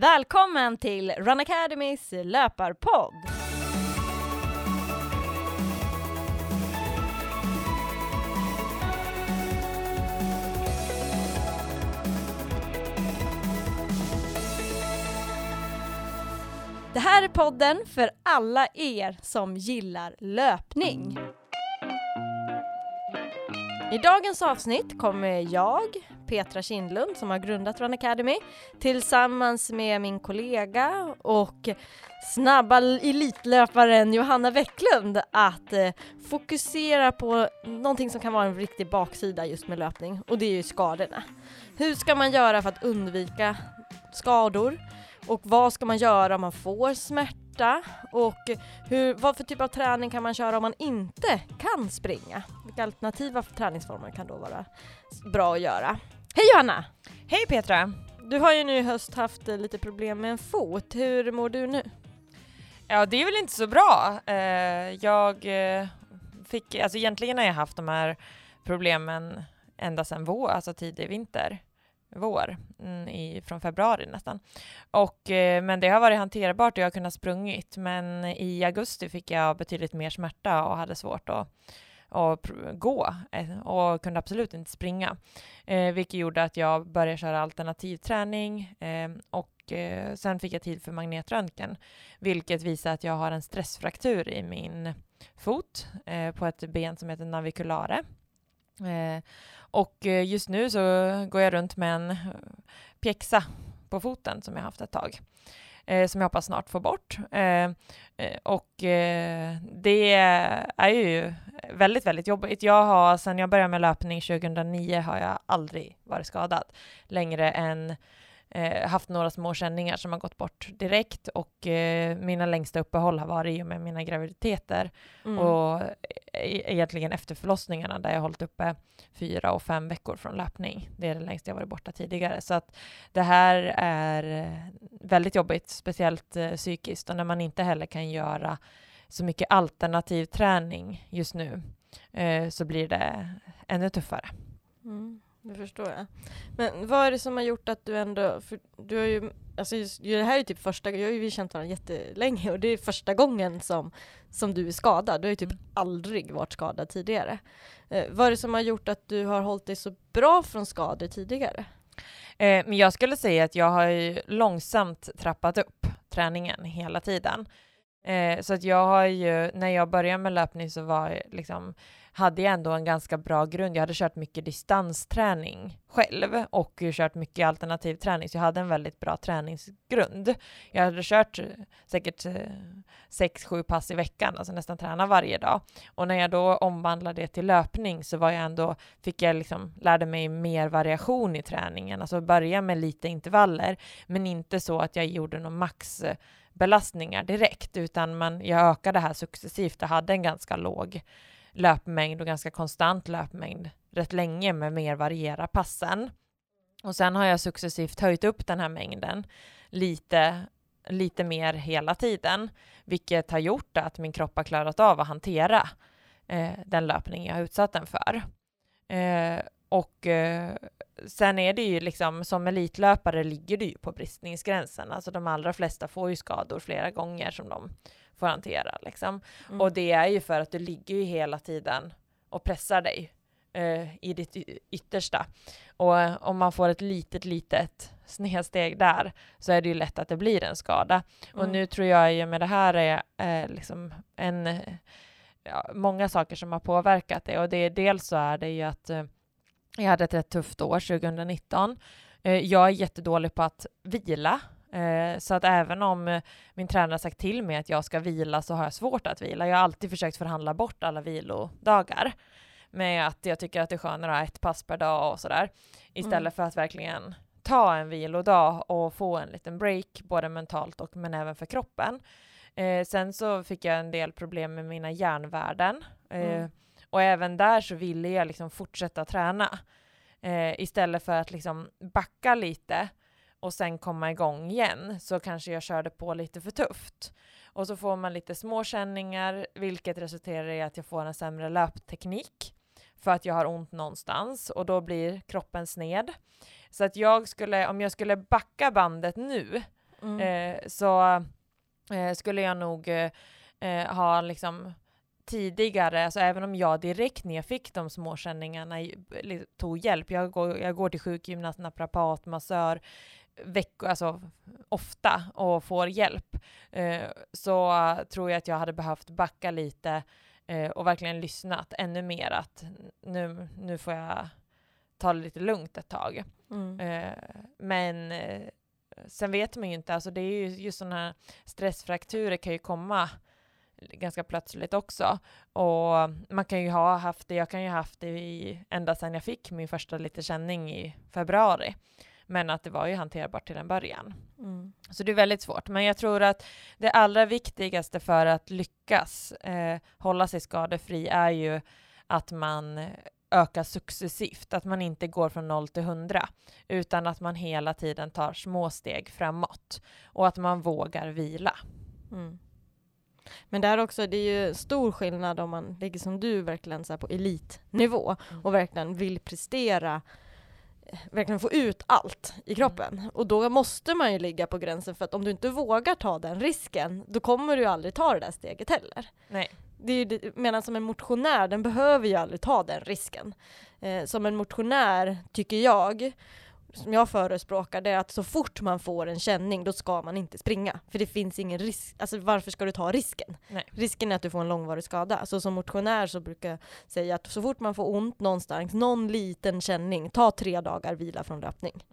Välkommen till Run Academys löparpodd! Det här är podden för alla er som gillar löpning. I dagens avsnitt kommer jag, Petra Kindlund, som har grundat Run Academy, tillsammans med min kollega och snabba elitlöparen Johanna Wecklund att eh, fokusera på någonting som kan vara en riktig baksida just med löpning och det är ju skadorna. Hur ska man göra för att undvika skador? Och vad ska man göra om man får smärta? Och hur, vad för typ av träning kan man köra om man inte kan springa? Vilka alternativa träningsformer kan då vara bra att göra? Hej Johanna! Hej Petra! Du har ju nu i höst haft eh, lite problem med en fot. Hur mår du nu? Ja, det är väl inte så bra. Eh, jag eh, fick, alltså egentligen har jag haft de här problemen ända sedan vår, alltså tidig vinter vår, mm, i, från februari nästan. Och, men det har varit hanterbart och jag har kunnat sprungit. Men i augusti fick jag betydligt mer smärta och hade svårt att, och gå eh, och kunde absolut inte springa. Eh, vilket gjorde att jag började köra alternativ träning eh, och eh, sen fick jag tid för magnetröntgen, vilket visar att jag har en stressfraktur i min fot eh, på ett ben som heter naviculare. Eh, och eh, just nu så går jag runt med en pjäxa på foten som jag haft ett tag. Eh, som jag hoppas snart få bort. Eh, eh, och eh, det är ju väldigt, väldigt jobbigt. Jag har, sedan jag började med löpning 2009 har jag aldrig varit skadad längre än eh, haft några små känningar som har gått bort direkt och eh, mina längsta uppehåll har varit i och med mina graviditeter mm. och e egentligen efter förlossningarna där jag hållit uppe fyra och fem veckor från löpning. Det är det längsta jag varit borta tidigare. Så att det här är väldigt jobbigt, speciellt eh, psykiskt och när man inte heller kan göra så mycket alternativ träning just nu eh, så blir det ännu tuffare. Mm. Det förstår jag. Men vad är det som har gjort att du ändå, för du har ju, alltså just, det här är typ första, jag har ju känt varandra jättelänge och det är första gången som, som du är skadad. Du har ju typ aldrig varit skadad tidigare. Eh, vad är det som har gjort att du har hållit dig så bra från skador tidigare? Eh, men jag skulle säga att jag har ju långsamt trappat upp träningen hela tiden. Eh, så att jag har ju, när jag började med löpning så var liksom hade jag ändå en ganska bra grund. Jag hade kört mycket distansträning själv och kört mycket alternativ träning, så jag hade en väldigt bra träningsgrund. Jag hade kört eh, säkert eh, sex, sju pass i veckan, alltså nästan träna varje dag. Och när jag då omvandlade det till löpning så var jag ändå, fick jag liksom, lärde mig mer variation i träningen, alltså börja med lite intervaller, men inte så att jag gjorde någon maxbelastningar direkt, utan man, jag ökade det här successivt och hade en ganska låg löpmängd och ganska konstant löpmängd rätt länge med mer variera passen. Och sen har jag successivt höjt upp den här mängden lite, lite mer hela tiden, vilket har gjort att min kropp har klarat av att hantera eh, den löpning jag har utsatt den för. Eh, och eh, sen är det ju liksom som elitlöpare ligger du ju på bristningsgränsen. Alltså de allra flesta får ju skador flera gånger som de får hantera liksom. Mm. Och det är ju för att du ligger ju hela tiden och pressar dig uh, i ditt yttersta. Och uh, om man får ett litet, litet snedsteg där så är det ju lätt att det blir en skada. Mm. Och nu tror jag ju med det här är uh, liksom en, ja, många saker som har påverkat det och det är dels så är det ju att jag hade ett rätt tufft år 2019. Jag är jättedålig på att vila Eh, så att även om eh, min tränare sagt till mig att jag ska vila så har jag svårt att vila. Jag har alltid försökt förhandla bort alla vilodagar med att jag tycker att det är skönare att ha ett pass per dag och sådär istället mm. för att verkligen ta en vilodag och få en liten break både mentalt och men även för kroppen. Eh, sen så fick jag en del problem med mina järnvärden eh, mm. och även där så ville jag liksom fortsätta träna eh, istället för att liksom backa lite och sen komma igång igen så kanske jag körde på lite för tufft. Och så får man lite småkänningar vilket resulterar i att jag får en sämre löpteknik för att jag har ont någonstans och då blir kroppen sned. Så att jag skulle, om jag skulle backa bandet nu Mm. Eh, så eh, skulle jag nog eh, eh, ha liksom tidigare, alltså även om jag direkt när jag fick de små känningarna i- li- tog hjälp, jag går, jag går till sjukgymnast, naprapat, massör, veckor, alltså ofta och får hjälp, eh, så tror jag att jag hade behövt backa lite eh, och verkligen lyssnat ännu mer att nu, nu får jag ta det lite lugnt ett tag. Mm. Eh, men eh, sen vet man ju inte, alltså det är ju just sådana här stressfrakturer kan ju komma ganska plötsligt också. Och man kan ju ha haft det, jag kan ju ha haft det i, ända sedan jag fick min första lite känning i februari. Men att det var ju hanterbart till en början. Mm. Så det är väldigt svårt. Men jag tror att det allra viktigaste för att lyckas eh, hålla sig skadefri är ju att man ökar successivt, att man inte går från 0 till 100, utan att man hela tiden tar små steg framåt och att man vågar vila. Mm. Men där också, det är ju stor skillnad om man ligger som du verkligen så på elitnivå Mm. och verkligen vill prestera, verkligen få ut allt i kroppen. Och då måste man ju ligga på gränsen för att om du inte vågar ta den risken, då kommer du ju aldrig ta det där steget heller. Nej. Det är det, medan som en motionär, den behöver ju aldrig ta den risken. Eh, som en motionär, tycker jag, som jag förespråkar, det är att så fort man får en känning, då ska man inte springa. För det finns ingen risk, alltså varför ska du ta risken? Nej. Risken är att du får en långvarig skada. Så som motionär så brukar jag säga att så fort man får ont någonstans, någon liten känning, ta tre dagar vila från löpning.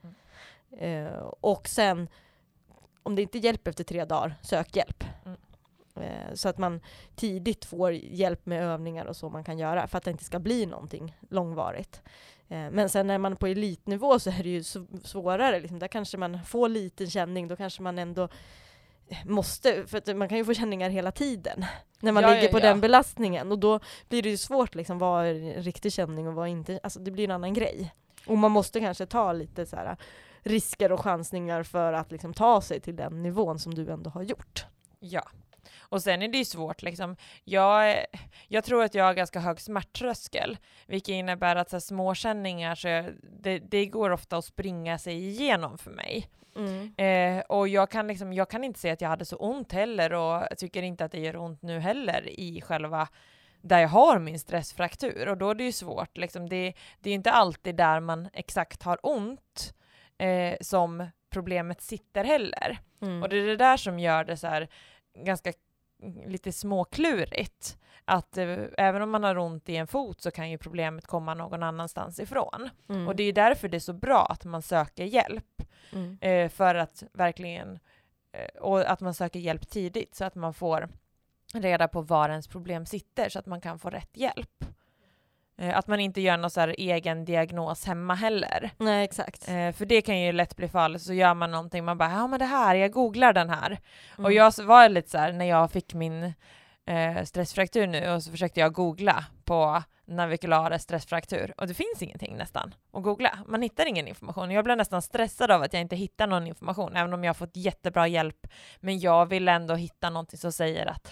Eh, och sen, om det inte hjälper efter tre dagar, sök hjälp. Mm. Eh, så att man tidigt får hjälp med övningar och så man kan göra för att det inte ska bli någonting långvarigt. Eh, men sen när man är på elitnivå så är det ju sv- svårare. Liksom. Där kanske man får liten känning, då kanske man ändå måste, för man kan ju få känningar hela tiden när man Ja, ligger ja, på ja. den belastningen och då blir det ju svårt liksom vad är riktig känning och vad inte, alltså det blir en annan grej. Och man måste kanske ta lite så här risker och chansningar för att liksom ta sig till den nivån som du ändå har gjort. Ja. Och sen är det ju svårt liksom. Jag, jag tror att jag har ganska hög smärttröskel, vilket innebär att så här, småkänningar, så jag, det, det går ofta att springa sig igenom för mig. Eh, och jag kan, liksom, jag kan inte säga att jag hade så ont heller och tycker inte att det gör ont nu heller i själva där jag har min stressfraktur och då är det ju svårt. Liksom, det, det är inte alltid där man exakt har ont eh, som problemet sitter heller. Mm. Och det är det där som gör det så här ganska mm, lite småklurigt. Att eh, även om man har ont i en fot så kan ju problemet komma någon annanstans ifrån. Mm. Och det är därför det är så bra att man söker hjälp. Mm. Eh, för att verkligen, eh, och att man söker hjälp tidigt så att man får reda på var ens problem sitter så att man kan få rätt hjälp. Eh, att man inte gör någon så här egen diagnos hemma heller. Nej, exakt. Eh, för det kan ju lätt bli farligt, så gör man någonting, man bara ja men det här, jag googlar den här. Och Mm. jag s- var lite så här när jag fick min eh, stressfraktur nu och så försökte jag googla på navikulare stressfraktur och det finns ingenting nästan att googla. Man hittar ingen information. Jag blev nästan stressad av att jag inte hittar någon information, även om jag har fått jättebra hjälp. Men jag vill ändå hitta någonting som säger att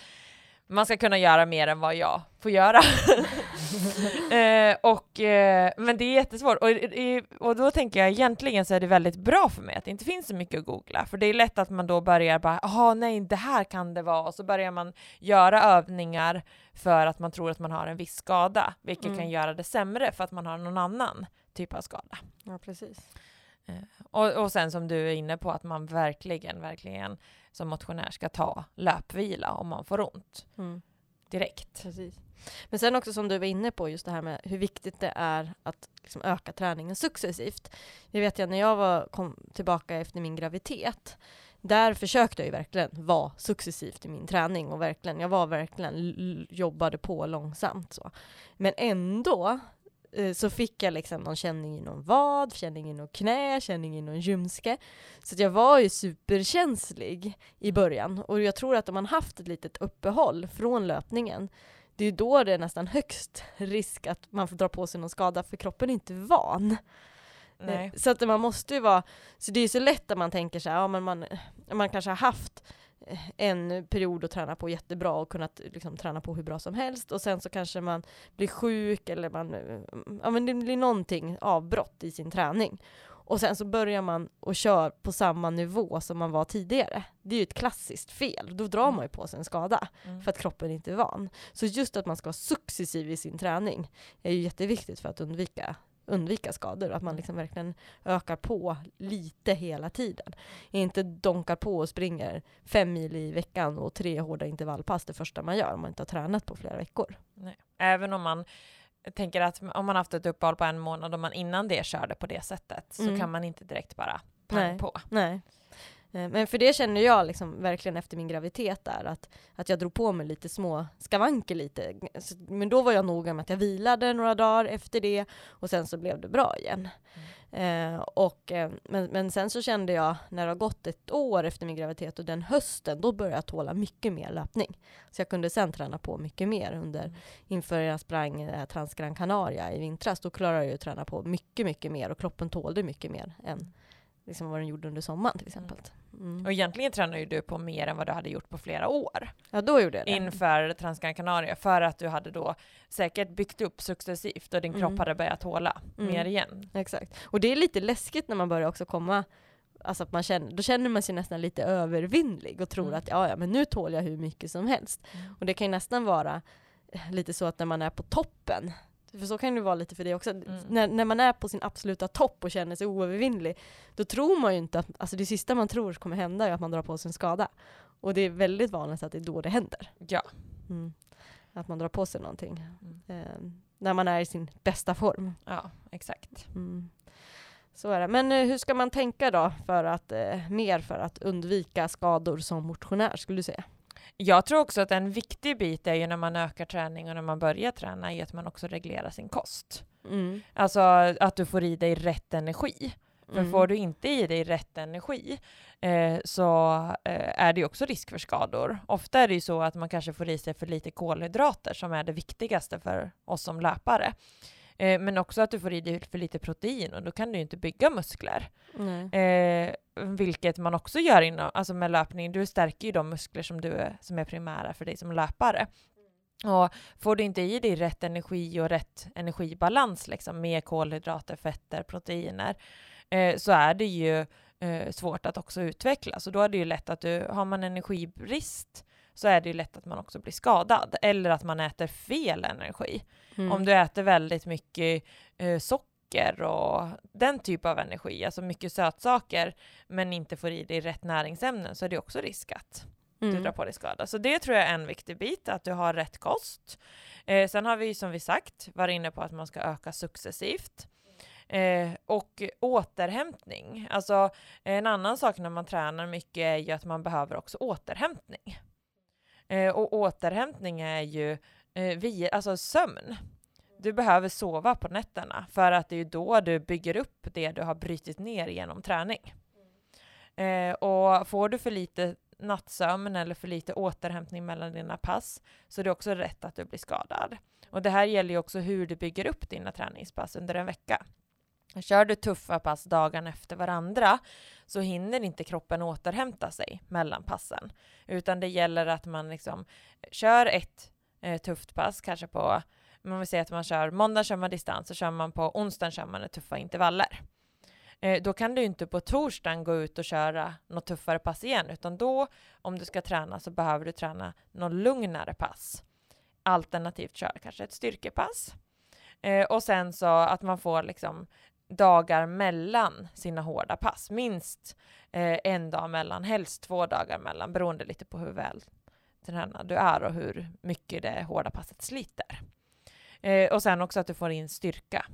man ska kunna göra mer än vad jag får göra. eh, och, eh, men det är jättesvårt. Och, i- och då tänker jag egentligen så är det väldigt bra för mig att det inte finns så mycket att googla. För det är lätt att man då börjar bara, jaha nej det här kan det vara. Och så börjar man göra övningar för att man tror att man har en viss skada. Vilket Mm. kan göra det sämre för att man har någon annan typ av skada. Ja, precis. Och, och sen som du är inne på att man verkligen, verkligen som motionär ska ta löpvila om man får ont Mm. direkt. Precis. Men sen också som du var inne på, just det här med hur viktigt det är att liksom öka träningen successivt. Jag vet jag när jag var, kom tillbaka efter min graviditet, där försökte jag ju verkligen vara successivt i min träning och verkligen, jag var verkligen, jobbade på långsamt så. Men ändå så fick jag liksom någon känning i någon vad, känning i någon knä, känning i någon ljumske. Så att jag var ju superkänslig i början och jag tror att om man haft ett litet uppehåll från löpningen det är då det är nästan högst risk att man får dra på sig någon skada för kroppen är inte van. Nej. Eh, Så att man måste ju vara, så det är ju så lätt att man tänker så här, ja men man, man kanske har haft eh, en period att träna på jättebra och kunnat liksom, träna på hur bra som helst och sen så kanske man blir sjuk eller man, eh, ja men det blir någonting avbrott i sin träning. och sen så börjar man och kör på samma nivå som man var tidigare. Det är ju ett klassiskt fel, då drar Mm. man ju på sig en skada Mm. för att kroppen inte är van. Så just att man ska vara successiv i sin träning är ju jätteviktigt för att undvika undvika skador, att man liksom verkligen ökar på lite hela tiden. Inte donkar på och springer fem mil i veckan och tre hårda intervallpass det första man gör om man inte har tränat på flera veckor. Nej. Även om man tänker att om man haft ett uppehåll på en månad och man innan det körde på det sättet så Mm. kan man inte direkt bara pang Nej. på. Nej. Eh, Men för det känner jag liksom verkligen efter min graviditet där, att, att jag drog på mig lite små skavanker lite. Men då var jag noga med att jag vilade några dagar efter det och sen så blev det bra igen. Eh, och, eh, men, men sen så kände jag när det har gått ett år efter min graviditet och den hösten, då började jag tåla mycket mer löpning. Så jag kunde sen träna på mycket mer under, Mm. inför jag sprang eh, Transgran Canaria i vintras. Då klarade jag ju att träna på mycket, mycket mer och kroppen tålde mycket mer än liksom vad den gjorde under sommaren till exempel. Mm. Och egentligen tränar ju du på mer än vad du hade gjort på flera år Ja, då gjorde jag det. inför Transgran Canaria för att du hade då säkert byggt upp successivt och din kropp Mm. hade börjat tåla Mm. mer igen. Exakt. Och det är lite läskigt när man börjar också komma Alltså att man känner, då känner man sig nästan lite övervinnlig och tror Mm. att ja, ja, men nu tål jag hur mycket som helst. Och det kan ju nästan vara lite så att när man är på toppen, för så kan det vara lite för dig också, Mm. när, när man är på sin absoluta topp och känner sig oövervinnlig, då tror man ju inte att, alltså det sista man tror kommer hända är att man drar på sig en skada. Och det är väldigt vanligt att det är då det händer. Ja. Mm. Att man drar på sig någonting. Mm. Eh, när man är i sin bästa form. Ja, exakt. Mm. Så är det. Men eh, hur ska man tänka då för att, eh, mer för att undvika skador som motionär skulle du säga? Jag tror också att en viktig bit är ju när man ökar träning och när man börjar träna är att man också reglerar sin kost. Mm. Alltså att du får i dig rätt energi. För Mm. får du inte i dig rätt energi eh, så eh, är det ju också risk för skador. Ofta är det ju så att man kanske får i sig för lite kolhydrater som är det viktigaste för oss som löpare. Eh, men också att du får i dig för lite protein och då kan du inte bygga muskler. Eh, vilket man också gör inom, alltså med löpning. Du stärker ju de muskler som, du är, som är primära för dig som löpare. Och får du inte i dig rätt energi och rätt energibalans liksom, med kolhydrater, fetter, proteiner eh, så är det ju eh, svårt att också utvecklas. Och då är det ju lätt att du, har man energibrist så är det ju lätt att man också blir skadad eller att man äter fel energi. Mm. Om du äter väldigt mycket eh, socker och den typ av energi, alltså mycket sötsaker, men inte får i dig rätt näringsämnen så är det också risk att du Mm. drar på dig skada. Så det tror jag är en viktig bit, att du har rätt kost. Eh, sen har vi som vi sagt varit inne på att man ska öka successivt. Eh, och återhämtning. Alltså en annan sak när man tränar mycket är ju att man behöver också återhämtning. Eh, och återhämtning är ju eh, via, alltså sömn. Du behöver sova på nätterna för att det är ju då du bygger upp det du har brutit ner genom träning. Eh, och får du för lite nattsömn eller för lite återhämtning mellan dina pass så är det också rätt att du blir skadad. Och det här gäller ju också hur du bygger upp dina träningspass under en vecka. Kör du tuffa pass dagen efter varandra så hinner inte kroppen återhämta sig mellan passen. Utan det gäller att man liksom eh, kör ett eh, tufft pass, kanske på, man vill säga att man kör, måndag kör man distans, och kör man på onsdagen kör man tuffa intervaller. Eh, då kan du inte på torsdagen gå ut och köra något tuffare pass igen, utan då, om du ska träna, så behöver du träna något lugnare pass. Alternativt köra kanske ett styrkepass. Eh, och sen så att man får liksom dagar mellan sina hårda pass. Minst eh, en dag mellan, helst två dagar mellan, beroende lite på hur väl tränad du är och hur mycket det hårda passet sliter. Eh, och sen också att du får in styrka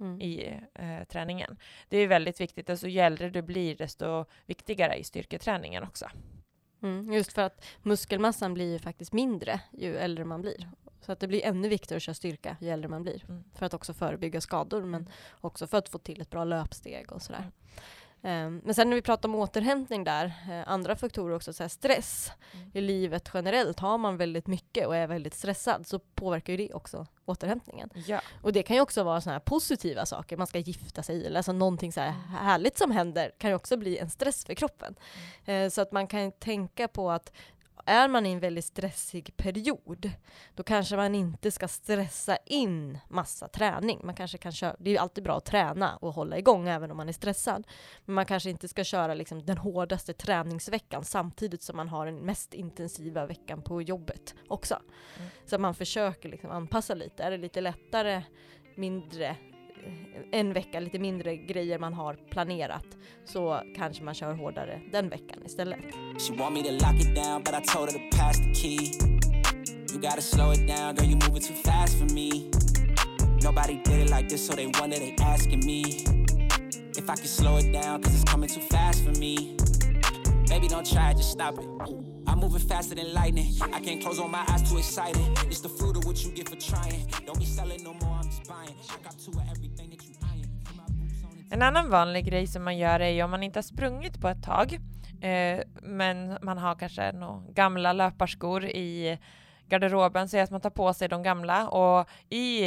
Mm. i eh, träningen. Det är väldigt viktigt, alltså ju äldre du blir desto viktigare i styrketräningen också. Mm. Just för att muskelmassan blir ju faktiskt mindre ju äldre man blir. Så att det blir ännu viktigare att köra styrka ju äldre man blir. Mm. För att också förebygga skador men också för att få till ett bra löpsteg och sådär. Mm. Ehm, Men sen när vi pratar om återhämtning där, eh, andra faktorer också, så stress Mm. i livet generellt. Har man väldigt mycket och är väldigt stressad så påverkar ju det också återhämtningen. Ja. Och det kan ju också vara såna här positiva saker, man ska gifta sig eller alltså någonting så här härligt som händer kan ju också bli en stress för kroppen. Eh, Så att man kan tänka på att är man i en väldigt stressig period, då kanske man inte ska stressa in massa träning. Man kanske kan köra, det är ju alltid bra att träna och hålla igång även om man är stressad. Men man kanske inte ska köra liksom den hårdaste träningsveckan samtidigt som man har den mest intensiva veckan på jobbet också. Mm. Så man försöker liksom anpassa lite. Är det lite lättare, mindre en vecka lite mindre grejer man har planerat så kanske man kör hårdare den veckan istället. She want me to lock it down but I told her to pass the key You gotta slow it down girl you moving too fast for me Nobody did it like this so they wonder they asking me If I can slow it down cause it's coming too fast for me Baby don't try just stop it I'm moving faster than lightning. I can't close on my eyes too excited. It's the fruit of what you get for trying. Don't be selling no more, I'm just buying. I got two of everything. En annan vanlig grej som man gör är ju om man inte har sprungit på ett tag, eh, men man har kanske några gamla löparskor i garderoben, så är att man tar på sig de gamla. Och i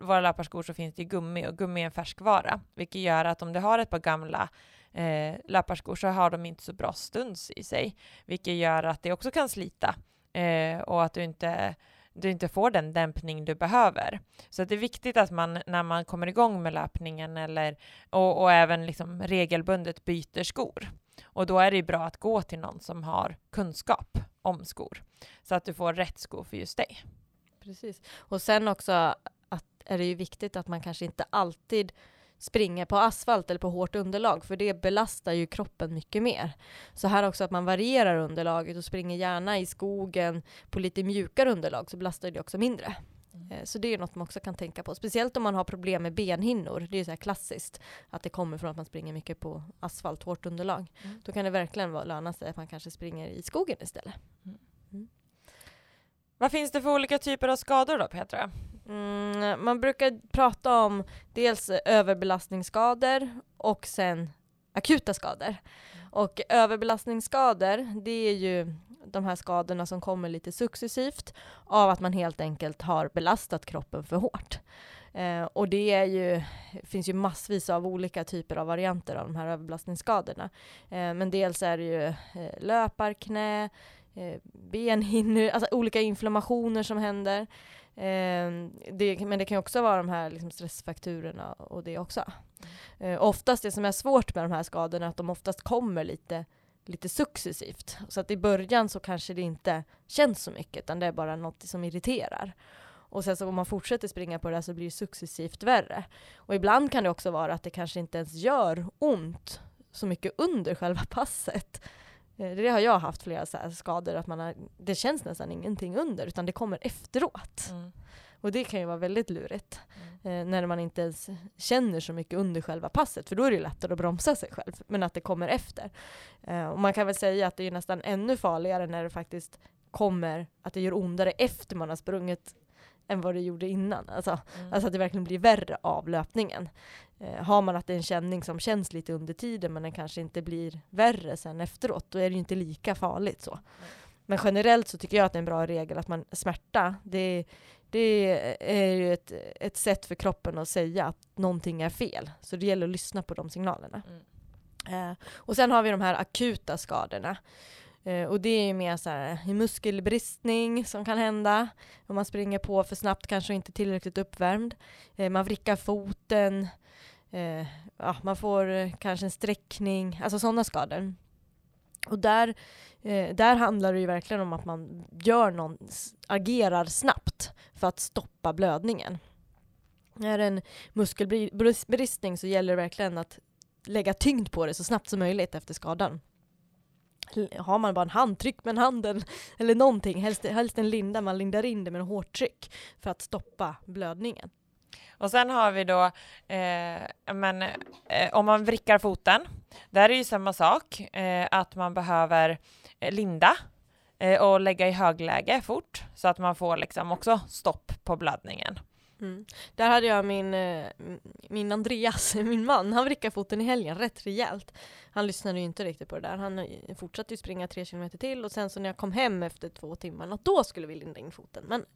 våra löparskor så finns det gummi och gummi är en färskvara, vilket gör att om du har ett par gamla eh, löparskor så har de inte så bra stuns i sig, vilket gör att det också kan slita eh, och att du inte du inte får den dämpning du behöver. Så det är viktigt att man när man kommer igång med löpningen eller, och, och även liksom regelbundet byter skor. Och då är det bra att gå till någon som har kunskap om skor så att du får rätt skor för just dig. Precis. Och sen också att är det ju viktigt att man kanske inte alltid springer på asfalt eller på hårt underlag, för det belastar ju kroppen mycket mer. Så här också att man varierar underlaget och springer gärna i skogen på lite mjukare underlag, så belastar det också mindre. Mm. Eh, så det är något man också kan tänka på, speciellt om man har problem med benhinnor. Det är så här klassiskt, att det kommer från att man springer mycket på asfalt, hårt underlag. Mm. Då kan det verkligen löna sig att man kanske springer i skogen istället. Mm. mm. Vad finns det för olika typer av skador då, Petra? Mm, man brukar prata om dels överbelastningsskador och sen akuta skador. Och överbelastningsskador, det är ju de här skadorna som kommer lite successivt av att man helt enkelt har belastat kroppen för hårt. Eh, och det är ju, finns ju massvis av olika typer av varianter av de här överbelastningsskadorna. Eh, men dels är det ju eh, löparknä, eh, benhinnor, alltså olika inflammationer som händer. Eh, det, men det kan också vara de här liksom stressfakturerna och det också. Mm. Eh, oftast det som är svårt med de här skadorna är att de oftast kommer lite, lite successivt. Så att i början så kanske det inte känns så mycket, utan det är bara något som irriterar. Och sen så om man fortsätter springa på det här så blir det successivt värre. Och ibland kan det också vara att det kanske inte ens gör ont så mycket under själva passet. Eh, det har jag haft flera så skador, att man har, det känns nästan ingenting under, utan det kommer efteråt. Mm. Och det kan ju vara väldigt lurigt, mm. eh, när man inte ens känner så mycket under själva passet, för då är det lättare att bromsa sig själv, men att det kommer efter. Eh, och man kan väl säga att det är nästan ännu farligare när det faktiskt kommer, att det gör ondare efter man har sprungit än vad det gjorde innan. Alltså, mm. alltså att det verkligen blir värre av löpningen. Eh, har man att det är en känning som känns lite under tiden men den kanske inte blir värre sen efteråt, då är det ju inte lika farligt så. Mm. Men generellt så tycker jag att det är en bra regel att man smärta, det, det är ju ett, ett sätt för kroppen att säga att någonting är fel. Så det gäller att lyssna på de signalerna. Mm. Eh, och sen har vi de här akuta skadorna. Eh, och det är ju mer så här, muskelbristning som kan hända om man springer på för snabbt, kanske inte tillräckligt uppvärmd. Eh, man vrickar foten, eh, ja, man får eh, kanske en sträckning, alltså sådana skador. Och där, eh, där handlar det ju verkligen om att man gör någon, agerar snabbt för att stoppa blödningen. Är det en muskelbristning så gäller det verkligen att lägga tyngd på det så snabbt som möjligt efter skadan har man bara en handtryck med handen eller någonting, helst, helst en linda, man lindar in det med en hårt tryck för att stoppa blödningen. Och sen har vi då, eh, men, eh, om man vrickar foten, där är ju samma sak, eh, att man behöver eh, linda eh, och lägga i högläge fort så att man får liksom också stopp på blödningen. Mm. Där hade jag min, eh, min Andreas, min man, han vrickade foten i helgen rätt rejält. Han lyssnade ju inte riktigt på det där. Han eh, fortsatte ju springa tre kilometer till och sen så när jag kom hem efter två timmar, då skulle vi linda in foten. Men,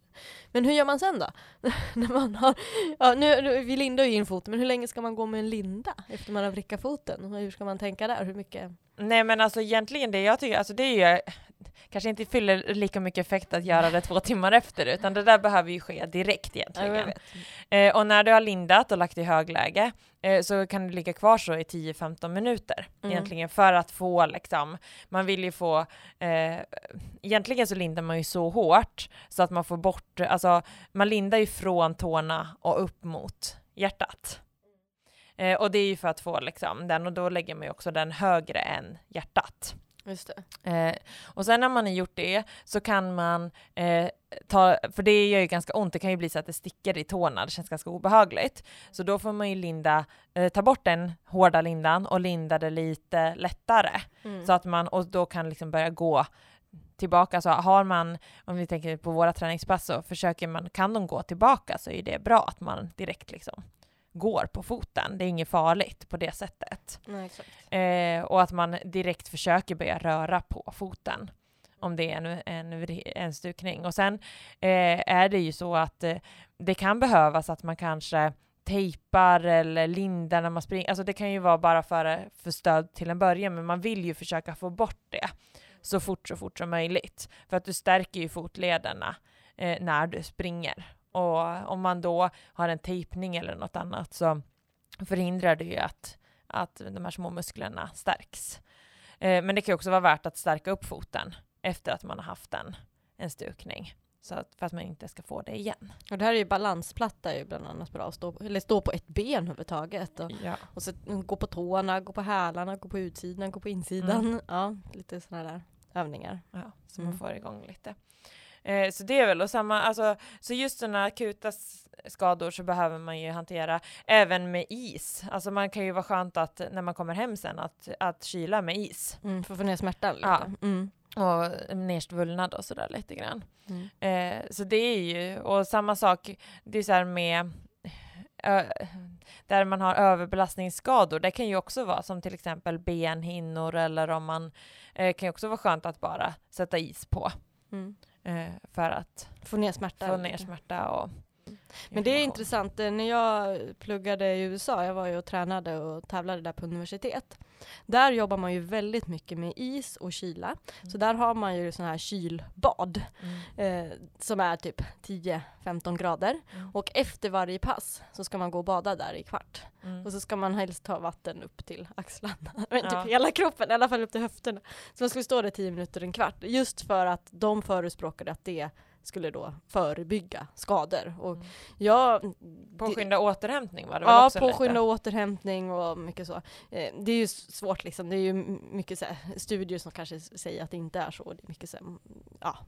men hur gör man sen då? när man har, ja, nu, vi lindar ju in foten, men hur länge ska man gå med en linda efter man har vrickat foten? Hur ska man tänka där? Hur mycket? Nej men alltså egentligen det jag tycker, alltså det är ju kanske inte fyller lika mycket effekt att göra det två timmar efter, utan det där behöver ju ske direkt egentligen. Eh, och när du har lindat och lagt i högläge eh, så kan du ligga kvar så i 10-15 minuter mm. egentligen för att få liksom, man vill ju få, eh, egentligen så lindar man ju så hårt så att man får bort, alltså man lindar ju från tårna och upp mot hjärtat. Eh, och det är ju för att få liksom den och då lägger man ju också den högre än hjärtat. Just eh, och sen när man har gjort det så kan man eh, ta, för det gör ju ganska ont, det kan ju bli så att det sticker i tårna, det känns ganska obehagligt. Så då får man ju linda, eh, ta bort den hårda lindan och linda det lite lättare. Mm. Så att man, och då kan liksom börja gå tillbaka, så har man, om vi tänker på våra träningspass så försöker man, kan de gå tillbaka så är det bra att man direkt liksom går på foten. Det är inget farligt på det sättet. Nej, eh, och att man direkt försöker börja röra på foten om det är en, en, en stukning. Och sen eh, är det ju så att eh, det kan behövas att man kanske tejpar eller lindar när man springer. Alltså det kan ju vara bara för, för stöd till en början, men man vill ju försöka få bort det så fort, så fort som möjligt. För att du stärker ju fotlederna eh, när du springer och om man då har en tejpning eller något annat så förhindrar det ju att, att de här små musklerna stärks. Eh, men det kan också vara värt att stärka upp foten efter att man har haft en, en stukning. Så att, för att man inte ska få det igen. Och det här är ju balansplatta är ju bland annat bra att stå, eller stå på ett ben överhuvudtaget. Och, ja. och så gå på tårna, gå på hälarna, gå på utsidan, gå på insidan. Mm. Ja, lite sådana där övningar. Ja, så mm. man får igång lite. Eh, så det är väl och samma, alltså, så just sådana akuta skador så behöver man ju hantera även med is. Alltså man kan ju vara skönt att när man kommer hem sen att, att kyla med is. Mm, för att få ner smärtan lite. Ja. Mm. Och nersvullnad och sådär lite grann. Mm. Eh, så det är ju, och samma sak, det är så här med ö, där man har överbelastningsskador, det kan ju också vara som till exempel benhinnor eller om man eh, kan ju också vara skönt att bara sätta is på. Mm för att få ner smärta. Få ner smärta och men det är intressant, eh, när jag pluggade i USA, jag var ju och tränade och tävlade där på universitet. Där jobbar man ju väldigt mycket med is och kyla. Mm. Så där har man ju sådana här kylbad mm. eh, som är typ 10-15 grader. Mm. Och efter varje pass så ska man gå och bada där i kvart. Mm. Och så ska man helst ta vatten upp till axlarna, men typ hela kroppen, i alla fall upp till höfterna. Så man skulle stå där 10 minuter, en kvart. Just för att de förespråkade att det skulle då förebygga skador. Och mm. jag, påskynda det, återhämtning var det Ja, också påskynda lite. återhämtning och mycket så. Eh, det är ju svårt liksom, det är ju mycket så här, studier som kanske säger att det inte är så. Det är mycket så här, ja,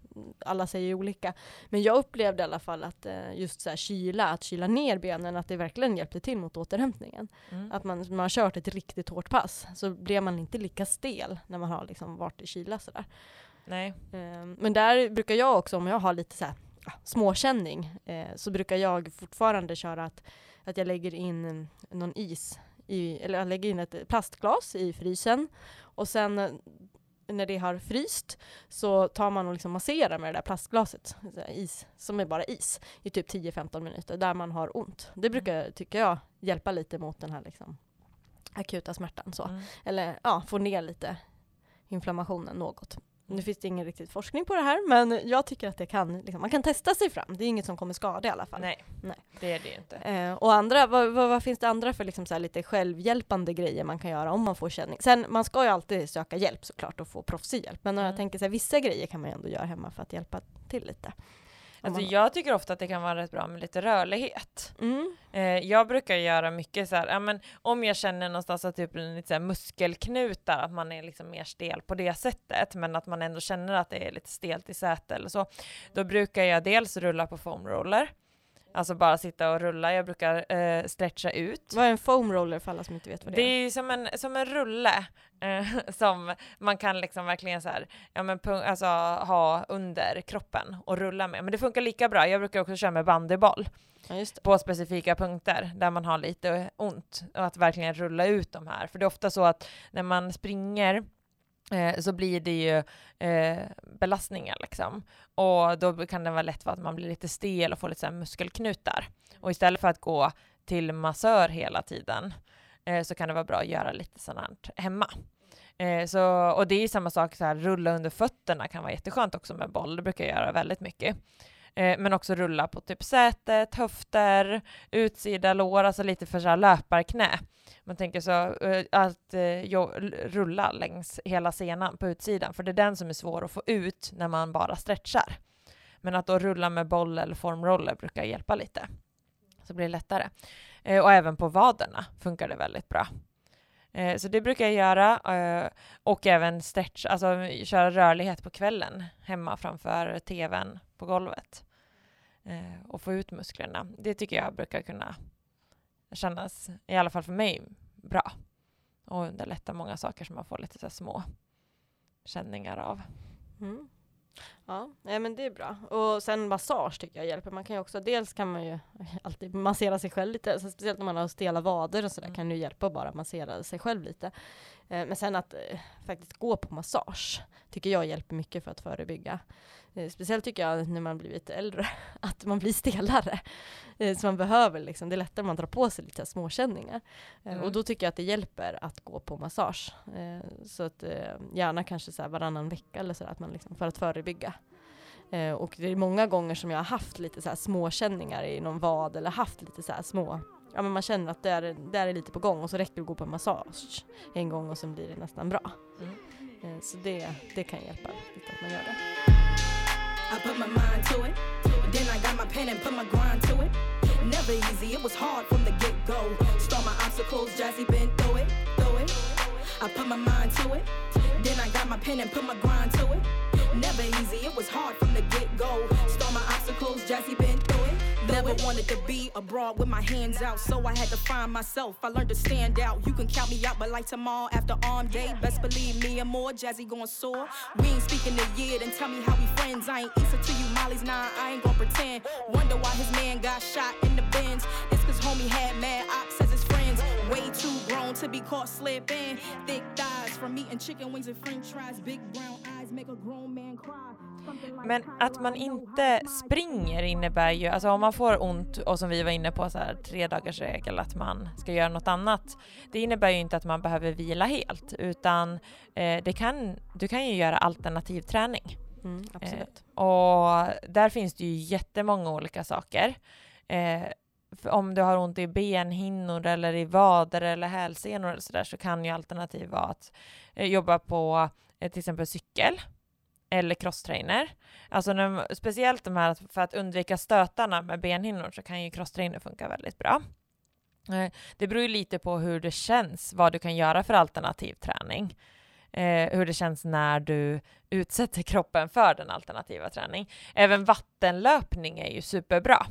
alla säger olika. Men jag upplevde i alla fall att eh, just så här, kyla, att kyla ner benen, att det verkligen hjälpte till mot återhämtningen. Mm. Att man, man har kört ett riktigt hårt pass så blir man inte lika stel när man har liksom varit i kyla sådär. Nej. Ehm, men där brukar jag också, om jag har lite så här, småkänning, eh, så brukar jag fortfarande köra att, att jag lägger in någon is, i, eller jag lägger in ett plastglas i frysen och sen eh, när det har fryst så tar man och liksom masserar med det där plastglaset, is, som är bara is, i typ 10-15 minuter där man har ont. Det brukar, tycker jag, hjälpa lite mot den här liksom akuta smärtan. Så. Mm. Eller ja, få ner lite inflammationen något. Nu finns det ingen riktig forskning på det här, men jag tycker att det kan, liksom, man kan testa sig fram. Det är inget som kommer skada i alla fall. Nej, Nej. det är det inte. Eh, och andra, vad, vad, vad, finns det andra för liksom så lite självhjälpande grejer man kan göra om man får känning? Sen, man ska ju alltid söka hjälp såklart och få proffsig hjälp, men mm. jag tänker så här, vissa grejer kan man ju ändå göra hemma för att hjälpa till lite. Alltså jag tycker ofta att det kan vara rätt bra med lite rörlighet. Mm. Eh, jag brukar göra mycket så här, ja, men om jag känner någonstans att typ lite så här muskelknutar, att man är liksom mer stel på det sättet, men att man ändå känner att det är lite stelt i sätet eller så, då brukar jag dels rulla på foamroller, Alltså bara sitta och rulla. Jag brukar eh, stretcha ut. Vad är en foam roller för alla som inte vet vad det, är? Det är som en, som en rulle eh, som man kan liksom verkligen så här, ja men alltså ha under kroppen och rulla med. Men det funkar lika bra. Jag brukar också köra med bandyboll. Ja, på specifika punkter där man har lite ont och att verkligen rulla ut de här. För det är ofta så att när man springer eh, så blir det ju eh, belastningar liksom. Och då kan det vara lätt för att man blir lite stel och får lite så muskelknutar. Och istället för att gå till massör hela tiden eh, så kan det vara bra att göra lite sådant hemma. Eh, så, och det är samma sak, så här, rulla under fötterna kan vara jätteskönt också med boll, det brukar jag göra väldigt mycket. Eh, men också rulla på typ sätet, höfter, utsida lår, alltså lite för så här löparknä. Man tänker så, eh, att eh, rulla längs hela senan på utsidan, för det är den som är svår att få ut när man bara stretchar. Men att då rulla med boll eller formroller brukar hjälpa lite. Så blir det lättare. Eh, och även på vaderna funkar det väldigt bra. Eh, så det brukar jag göra. Eh, och även stretch, alltså köra rörlighet på kvällen hemma framför tvn på golvet. Eh, och få ut musklerna. Det tycker jag brukar kunna kännas, i alla fall för mig, bra. Och underlätta många saker som man får lite så små känningar av. Mm. Ja, men det är bra. Och sen massage tycker jag hjälper. Man kan ju också, dels kan man ju alltid massera sig själv lite, så speciellt när man har stela vader och sådär mm. kan det hjälpa att bara massera sig själv lite. Eh, men sen att eh, faktiskt gå på massage tycker jag hjälper mycket för att förebygga. Eh, speciellt tycker jag när man blivit äldre, att man blir stelare. Så man behöver liksom, det är lättare man drar på sig lite småkänningar. Mm. Och då tycker jag att det hjälper att gå på massage. Så att gärna kanske så varannan vecka eller så att man liksom, för att förebygga. Och det är många gånger som jag har haft lite så här småkänningar i någon vad eller haft lite så små ja, men man känner att det är, det är lite på gång och så räcker det att gå på en massage en gång och sen blir det nästan bra. Mm. Eh, så det, det kan hjälpa lite att man gör det. I put my mind to it. Then I got my pen and put my grind to it. Never easy, it was hard from the get go. Start my obstacles, Jazzy been through it, through it. I put my mind to it. Then I got my pen and put my grind to it. Never easy, it was hard from the get go. Start my obstacles, Jazzy been. Never wanted to be abroad with my hands out, so I had to find myself. I learned to stand out. You can count me out, but like tomorrow after arm day, best believe me and more. Jazzy going sore. We ain't speaking a year, then tell me how we friends. I ain't answer to you, Molly's nah, I ain't gonna pretend. Wonder why his man got shot in the bins. It's cause homie had mad ops. Way too grown to be caught slipping. Thick thighs from eating chicken wings and french fries. Big brown eyes make a grown man cry. Men att man inte springer innebär ju, alltså om man får ont och som vi var inne på så här tre dagars regel att man ska göra något annat. Det innebär ju inte att man behöver vila helt utan eh, det kan, du kan ju göra alternativ träning. Mm, absolut. Eh, och där finns det ju jättemånga olika saker. Eh, om du har ont i benhinnor eller i vader eller hälsenor eller sådär så kan ju alternativ vara att eh, jobba på eh, till exempel cykel eller crosstrainer. Alltså när, speciellt de här, för att undvika stötarna med benhinnor så kan ju crosstrainer funka väldigt bra. Eh, det beror ju lite på hur det känns, vad du kan göra för alternativ träning. Eh, hur det känns när du utsätter kroppen för den alternativa träning. Även vattenlöpning är ju superbra.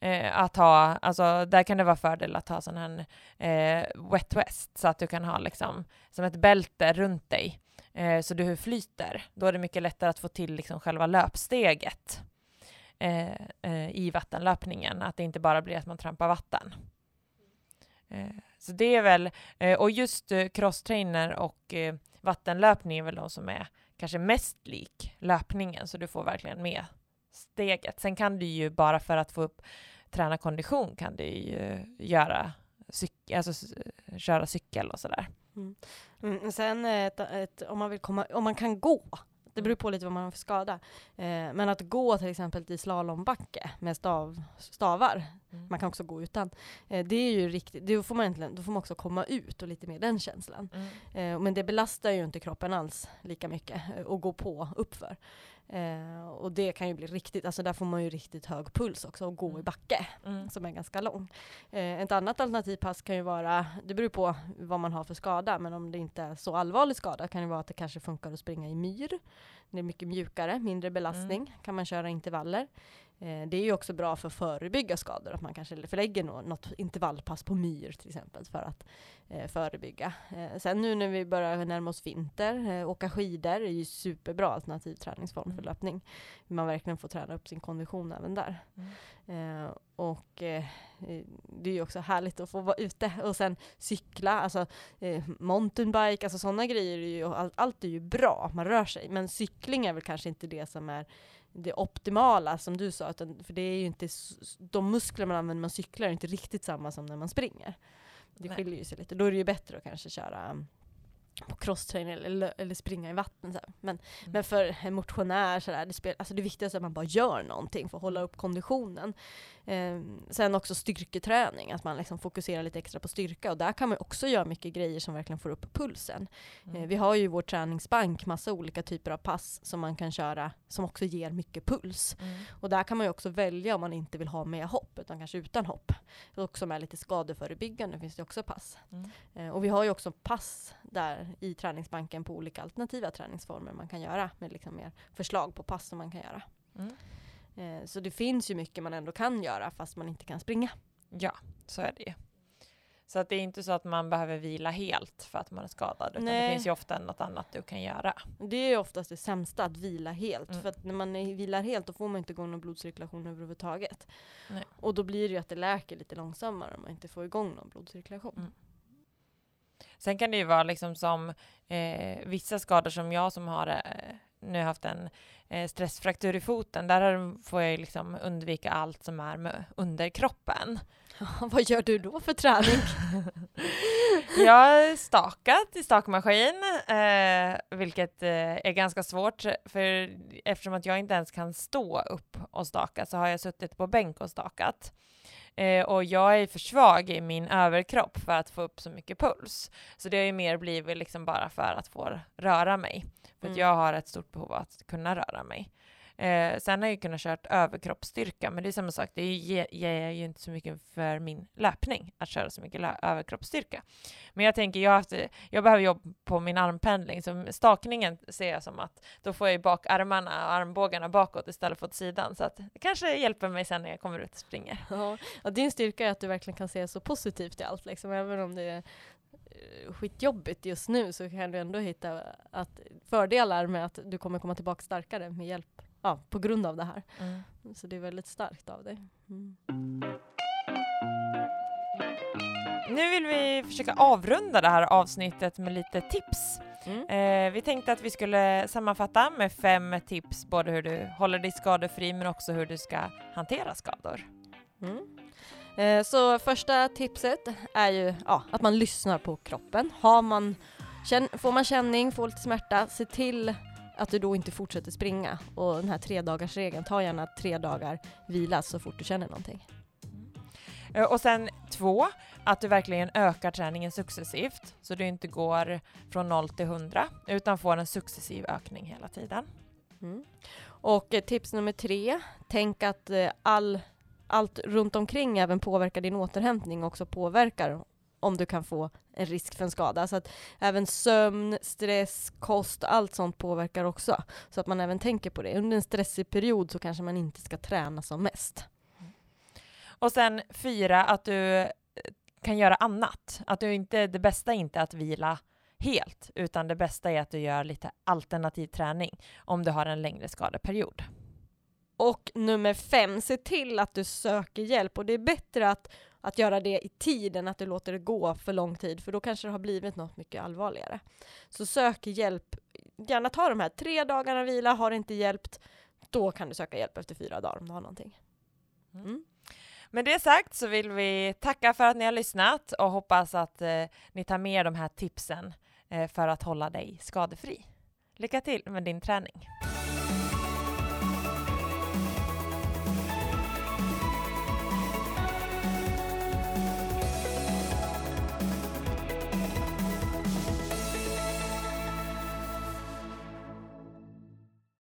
Eh, att ha, alltså där kan det vara fördel att ha sån här eh, wet west så att du kan ha liksom som ett bälte runt dig eh, så du flyter. Då är det mycket lättare att få till liksom själva löpsteget eh, eh, i vattenlöpningen, att det inte bara blir att man trampar vatten. Eh, så det är väl, eh, och just eh, crosstrainer och eh, vattenlöpning är väl de som är kanske mest lik löpningen, så du får verkligen med steget. Sen kan du ju bara för att få upp träna kondition kan du ju göra cykel, alltså köra cykel och sådär. Mm. Mm, sen ett, ett, om, man vill komma, om man kan gå, det beror på lite vad man har för skada. Eh, men att gå till exempel i slalombacke med stav, stavar, mm. man kan också gå utan. Eh, det är ju riktigt, då får, man egentligen, då får man också komma ut och lite mer den känslan. Mm. Eh, men det belastar ju inte kroppen alls lika mycket att eh, gå på uppför. Eh, och det kan ju bli riktigt, alltså där får man ju riktigt hög puls också och gå mm. i backe mm. som är ganska lång. Eh, ett annat alternativpass kan ju vara, det beror på vad man har för skada, men om det inte är så allvarlig skada kan det vara att det kanske funkar att springa i myr. Det är mycket mjukare, mindre belastning, mm. kan man köra intervaller. Eh, det är ju också bra för att förebygga skador, att man kanske förlägger något intervallpass på myr till exempel för att eh, förebygga. Eh, sen nu när vi börjar närma oss vinter, eh, åka skidor är ju superbra alternativ träningsform mm. för löpning. Man verkligen får träna upp sin kondition även där. Mm. Eh, och eh, det är ju också härligt att få vara ute och sen cykla, alltså mountainbike, alltså sådana grejer, är ju, allt, allt är ju bra, man rör sig, men cykling är väl kanske inte det som är det optimala som du sa, utan, för det är ju inte, de muskler man använder när man cyklar är inte riktigt samma som när man springer. Det Nej. skiljer ju sig lite. Då är det ju bättre att kanske köra på crosstrain eller, eller springa i vatten. Så här. Men, Mm. men för en motionär, så där, det, spel, alltså det viktigaste är att man bara gör någonting för att hålla upp konditionen. Eh, sen också styrketräning, att man liksom fokuserar lite extra på styrka. Och där kan man också göra mycket grejer som verkligen får upp pulsen. Mm. Eh, vi har ju i vår träningsbank massa olika typer av pass som man kan köra som också ger mycket puls. Mm. Och där kan man ju också välja om man inte vill ha med hopp, utan kanske utan hopp. Och som är lite skadeförebyggande finns det också pass. Mm. Eh, och vi har ju också pass där i träningsbanken på olika alternativa träningsformer man kan göra, med liksom mer förslag på pass som man kan göra. Mm. Eh, så det finns ju mycket man ändå kan göra fast man inte kan springa. Ja, så är det ju. Så att det är inte så att man behöver vila helt för att man är skadad, utan det Nej. finns ju ofta något annat du kan göra. Det är ju oftast det sämsta, att vila helt. Mm. För att när man är- vilar helt då får man inte igång någon blodcirkulation överhuvudtaget. Nej. Och då blir det ju att det läker lite långsammare om man inte får igång någon blodcirkulation. Mm. Sen kan det ju vara liksom som eh, vissa skador som jag som har eh, nu haft en eh, stressfraktur i foten, där får jag liksom undvika allt som är med underkroppen. Vad gör du då för träning? Jag har stakat i stakmaskin, eh, vilket eh, är ganska svårt, för eftersom att jag inte ens kan stå upp och staka så har jag suttit på bänk och stakat. Eh, och jag är för svag i min överkropp för att få upp så mycket puls. Så det har ju mer blivit liksom bara för att få röra mig. För att Mm. jag har ett stort behov av att kunna röra mig. Eh, sen har jag ju kunnat kört överkroppsstyrka, men det är samma sak. Det ger, ger ju inte så mycket för min löpning att köra så mycket överkroppsstyrka. Men jag tänker, jag, haft, jag behöver jobba på min armpendling, så stakningen ser jag som att då får jag ju bak armarna och armbågarna bakåt istället för åt sidan, så att det kanske hjälper mig sen när jag kommer ut och springer. Ja, och din styrka är att du verkligen kan se så positivt i allt. Liksom. Även om det är eh, skitjobbigt just nu så kan du ändå hitta att fördelar med att du kommer komma tillbaka starkare med hjälp, ja, på grund av det här. Så det är väldigt starkt av dig. Mm. Nu vill vi försöka avrunda det här avsnittet med lite tips. Mm. Eh, vi tänkte att vi skulle sammanfatta med fem tips, både hur du håller dig skadefri men också hur du ska hantera skador. Mm. Eh, Så första tipset är ju ja, att man lyssnar på kroppen. Har man, får man känning, får lite smärta, se till att du då inte fortsätter springa. Och den här tre dagars regeln, ta gärna tre dagar vila så fort du känner någonting. Eh, och sen två, att du verkligen ökar träningen successivt så du inte går från 0 till 100 utan får en successiv ökning hela tiden. Mm. Och eh, tips nummer tre, tänk att eh, all, allt runt omkring även påverkar din återhämtning och också påverkar om du kan få en risk för en skada. Så att även sömn, stress, kost, allt sånt påverkar också. Så att man även tänker på det. Under en stressig period så kanske man inte ska träna som mest. Och sen fyra, att du eh, kan göra annat. Att du inte, det bästa är inte att vila helt, utan det bästa är att du gör lite alternativ träning om du har en längre skadeperiod. Och nummer fem, se till att du söker hjälp. Och det är bättre att, att göra det i tid än att du låter det gå för lång tid, för då kanske det har blivit något mycket allvarligare. Så sök hjälp. Gärna ta de här tre dagarna vila, har det inte hjälpt, då kan du söka hjälp efter fyra dagar om du har någonting. Mm. Med det sagt så vill vi tacka för att ni har lyssnat och hoppas att eh, ni tar med de här tipsen eh, för att hålla dig skadefri. Lycka till med din träning!